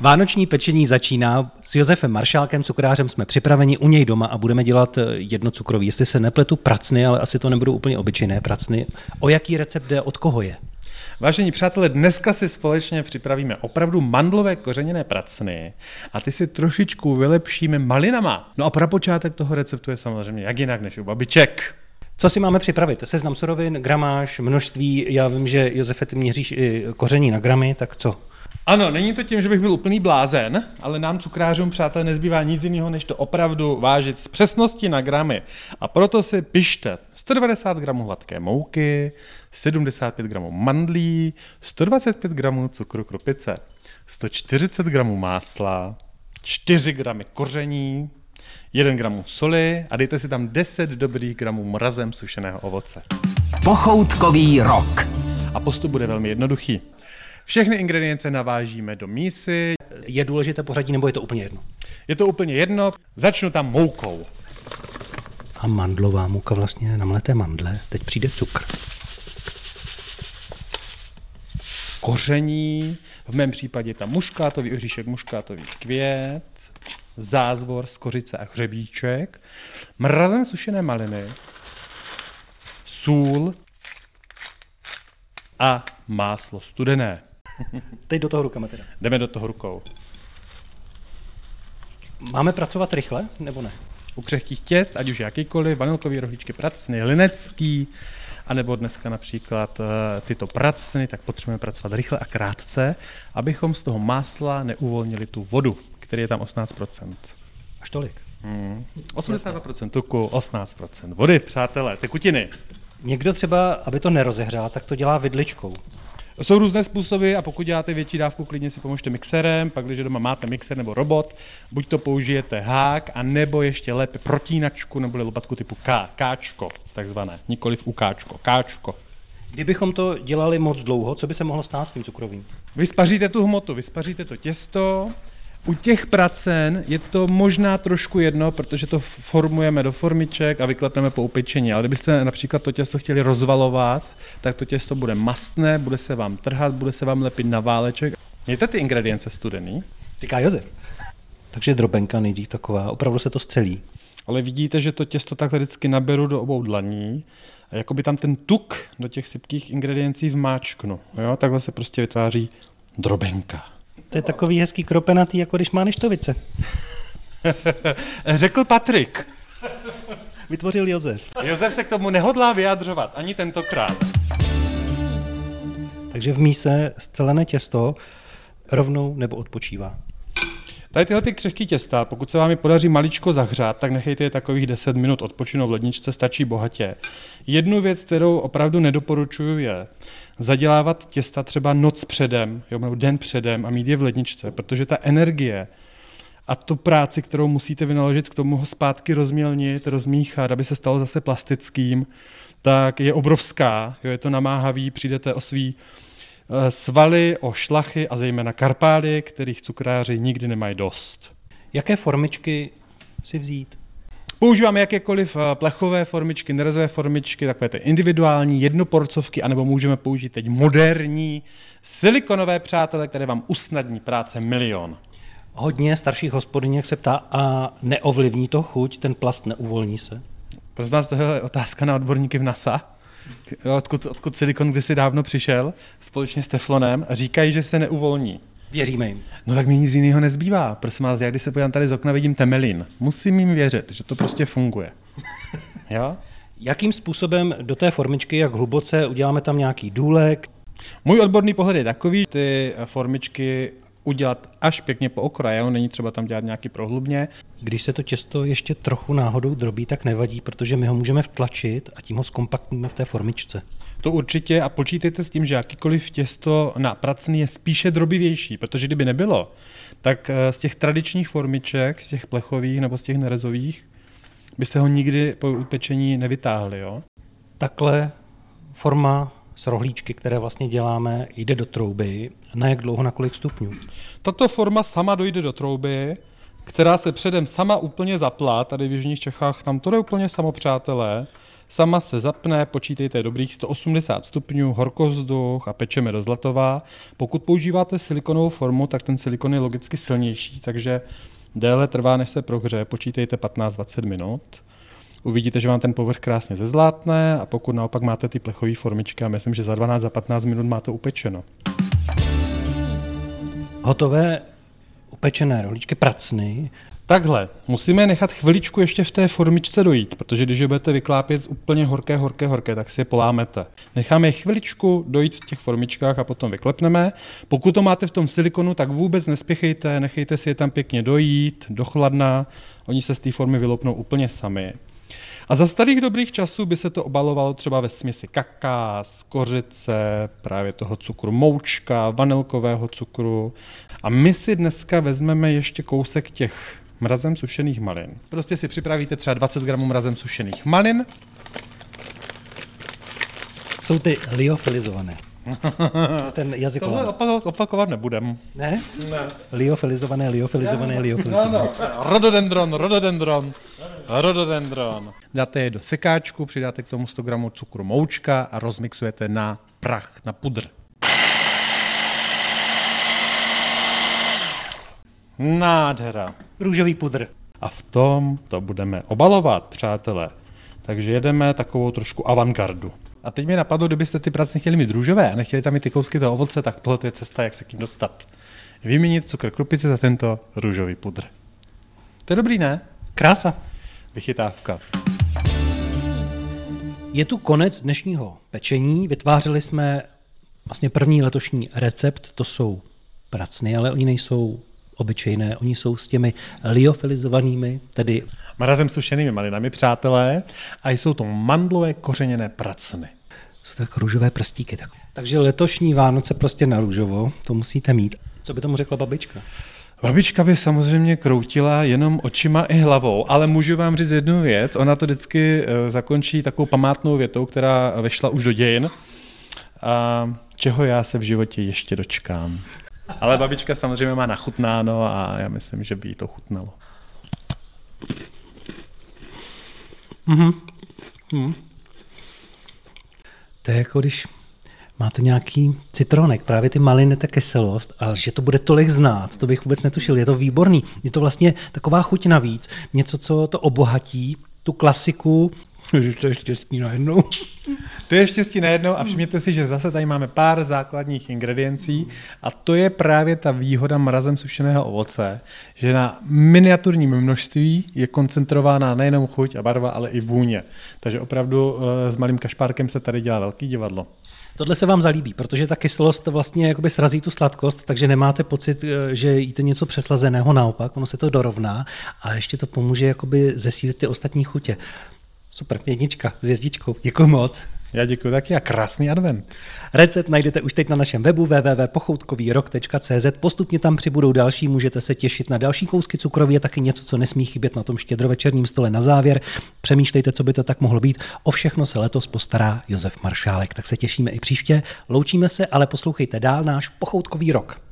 Vánoční pečení začíná. S Josefem Maršálkem, cukrářem, jsme připraveni u něj doma a budeme dělat eh, jedno cukroví. Jestli se nepletu pracny, ale asi to nebudou úplně obyčejné pracny. O jaký recept jde, od koho je? Vážení přátelé, dneska si společně připravíme opravdu mandlové kořeněné pracny a ty si trošičku vylepšíme malinama. No a pro počátek toho receptu je samozřejmě jak jinak než u babiček. Co si máme připravit? Seznam surovin, gramáž, množství. Já vím, že Josefe, ty měříš i koření na gramy, tak co? Ano, není to tím, že bych byl úplný blázen, ale nám cukrářům, přátelé, nezbývá nic jiného, než to opravdu vážit s přesností na gramy. A proto si pište 190 gramů hladké mouky, 75 gramů mandlí, 125 gramů cukru krupice, 140 gramů másla, 4 gramy koření, 1 gramu soli a dejte si tam 10 dobrých gramů mrazem sušeného ovoce. Pochoutkový rok. A postup bude velmi jednoduchý. Všechny ingredience navážíme do mísy. Je důležité pořadí nebo je to úplně jedno? Je to úplně jedno. Začnu tam moukou. A mandlová mouka vlastně namleté mandle. Teď přijde cukr. Koření, v mém případě tam muškátový oříšek, muškátový květ, zázvor z kořice a hřebíček, mrazem sušené maliny, sůl a máslo studené. Teď do toho rukama teda. Jdeme do toho rukou. Máme pracovat rychle, nebo ne? U křehkých těst, ať už jakýkoliv, vanilkový rohlíčky pracny, linecký, anebo dneska například uh, tyto pracny, tak potřebujeme pracovat rychle a krátce, abychom z toho másla neuvolnili tu vodu, který je tam 18%. Až tolik. Hmm. 82% tuku, 18% vody, přátelé, tekutiny. Někdo třeba, aby to nerozehřál, tak to dělá vidličkou. Jsou různé způsoby a pokud děláte větší dávku, klidně si pomožte mixerem, pak když doma máte mixer nebo robot, buď to použijete hák, a nebo ještě lépe protínačku nebo lopatku typu K, Káčko, takzvané, nikoli v ukáčko, Káčko. Kdybychom to dělali moc dlouho, co by se mohlo stát s tím cukrovým? Vyspaříte tu hmotu, vyspaříte to těsto, u těch pracen je to možná trošku jedno, protože to formujeme do formiček a vyklepneme po upečení. Ale kdybyste například to těsto chtěli rozvalovat, tak to těsto bude mastné, bude se vám trhat, bude se vám lepit na váleček. Mějte ty ingredience studený. Říká Josef. Takže drobenka nejdřív taková, opravdu se to scelí. Ale vidíte, že to těsto takhle vždycky naberu do obou dlaní a jako by tam ten tuk do těch sypkých ingrediencí vmáčknu. Jo? Takhle se prostě vytváří drobenka. To je takový hezký kropenatý, jako když má neštovice. Řekl Patrik. Vytvořil Josef. Josef se k tomu nehodlá vyjadřovat, ani tentokrát. Takže v míse scelené těsto rovnou nebo odpočívá. Tady tyhle ty křehké těsta, pokud se vám je podaří maličko zahřát, tak nechejte je takových 10 minut odpočinou v ledničce, stačí bohatě. Jednu věc, kterou opravdu nedoporučuju, je zadělávat těsta třeba noc předem, jo, nebo den předem a mít je v ledničce, protože ta energie a tu práci, kterou musíte vynaložit k tomu ho zpátky rozmělnit, rozmíchat, aby se stalo zase plastickým, tak je obrovská, jo, je to namáhavý, přijdete o svý svaly, o šlachy a zejména karpály, kterých cukráři nikdy nemají dost. Jaké formičky si vzít? Používáme jakékoliv eh, plechové formičky, nerezové formičky, takové ty individuální, jednoporcovky, anebo můžeme použít teď moderní silikonové přátelé, které vám usnadní práce milion. Hodně starších hospodyněk se ptá, a neovlivní to chuť, ten plast neuvolní se? Prosím vás, to je otázka na odborníky v NASA odkud, odkud silikon kdysi dávno přišel, společně s teflonem, a říkají, že se neuvolní. Věříme jim. No tak mi nic jiného nezbývá. Prosím vás, já když se podívám tady z okna, vidím temelin. Musím jim věřit, že to prostě funguje. Jo? Jakým způsobem do té formičky, jak hluboce, uděláme tam nějaký důlek? Můj odborný pohled je takový, ty formičky udělat až pěkně po okraji, není třeba tam dělat nějaký prohlubně. Když se to těsto ještě trochu náhodou drobí, tak nevadí, protože my ho můžeme vtlačit a tím ho zkompaktníme v té formičce. To určitě a počítejte s tím, že jakýkoliv těsto na pracný je spíše drobivější, protože kdyby nebylo, tak eh, z těch tradičních formiček, z těch plechových nebo z těch nerezových, byste ho nikdy po upečení nevytáhli. Jo? Takhle forma z rohlíčky, které vlastně děláme, jde do trouby. Na jak dlouho, na kolik stupňů? Tato forma sama dojde do trouby, která se předem sama úplně zaplá, tady v Jižních Čechách, tam to jde úplně samo, přátelé. Sama se zapne, počítejte dobrých 180 stupňů, horkovzduch a pečeme do zlatová. Pokud používáte silikonovou formu, tak ten silikon je logicky silnější, takže déle trvá, než se prohřeje. Počítejte 15-20 minut. Uvidíte, že vám ten povrch krásně zezlátne a pokud naopak máte ty plechové formičky, a myslím, že za 12, za 15 minut máte upečeno. Hotové upečené rohlíčky pracny Takhle, musíme nechat chviličku ještě v té formičce dojít, protože když je budete vyklápět úplně horké, horké, horké, tak si je polámete. Necháme je chviličku dojít v těch formičkách a potom vyklepneme. Pokud to máte v tom silikonu, tak vůbec nespěchejte, nechejte si je tam pěkně dojít, do chladna, oni se z té formy vylopnou úplně sami. A za starých dobrých časů by se to obalovalo třeba ve směsi kaká, z kořice, právě toho cukru moučka, vanilkového cukru. A my si dneska vezmeme ještě kousek těch mrazem sušených malin. Prostě si připravíte třeba 20 gramů mrazem sušených malin. jsou ty liofilizované. Ten jazyk Tohle opak- opakovat nebudem. Ne? Ne. Liofilizované, liofilizované, liofilizované. Rododendron, rododendron, rododendron. Dáte je do sekáčku, přidáte k tomu 100 gramů cukru moučka a rozmixujete na prach, na pudr. Nádhera. Růžový pudr. A v tom to budeme obalovat, přátelé. Takže jedeme takovou trošku avantgardu. A teď mi napadlo, kdybyste ty pracny chtěli mít růžové a nechtěli tam mít ty kousky toho ovoce, tak tohle je cesta, jak se k ním dostat. Vyměnit cukr krupice za tento růžový pudr. To je dobrý, ne? Krása. Vychytávka. Je tu konec dnešního pečení. Vytvářeli jsme vlastně první letošní recept, to jsou pracny, ale oni nejsou obyčejné, oni jsou s těmi liofilizovanými, tedy Mrazem sušenými malinami, přátelé, a jsou to mandlové kořeněné pracny. jsou tak růžové prstíky. Tak. Takže letošní Vánoce prostě na růžovo, to musíte mít. Co by tomu řekla babička? Babička by samozřejmě kroutila jenom očima i hlavou, ale můžu vám říct jednu věc. Ona to vždycky eh, zakončí takovou památnou větou, která vešla už do dějin. A čeho já se v životě ještě dočkám. Ale babička samozřejmě má nachutnáno a já myslím, že by jí to chutnalo. To je jako když máte nějaký citronek, právě ty maliny, ta kyselost, a že to bude tolik znát, to bych vůbec netušil. Je to výborný. Je to vlastně taková chuť navíc. Něco, co to obohatí, tu klasiku, že to je štěstí najednou. To je štěstí najednou a všimněte si, že zase tady máme pár základních ingrediencí a to je právě ta výhoda mrazem sušeného ovoce, že na miniaturním množství je koncentrována nejenom chuť a barva, ale i vůně. Takže opravdu eh, s malým kašpárkem se tady dělá velký divadlo. Tohle se vám zalíbí, protože ta kyselost vlastně jakoby srazí tu sladkost, takže nemáte pocit, eh, že jíte něco přeslazeného, naopak, ono se to dorovná a ještě to pomůže jakoby zesílit ty ostatní chutě. Super, jednička s hvězdičkou, děkuji moc. Já děkuji taky a krásný advent. Recept najdete už teď na našem webu www.pochoutkovýrok.cz. Postupně tam přibudou další, můžete se těšit na další kousky cukroví a taky něco, co nesmí chybět na tom štědrovečerním stole na závěr. Přemýšlejte, co by to tak mohlo být. O všechno se letos postará Josef Maršálek, tak se těšíme i příště. Loučíme se, ale poslouchejte dál náš pochoutkový rok.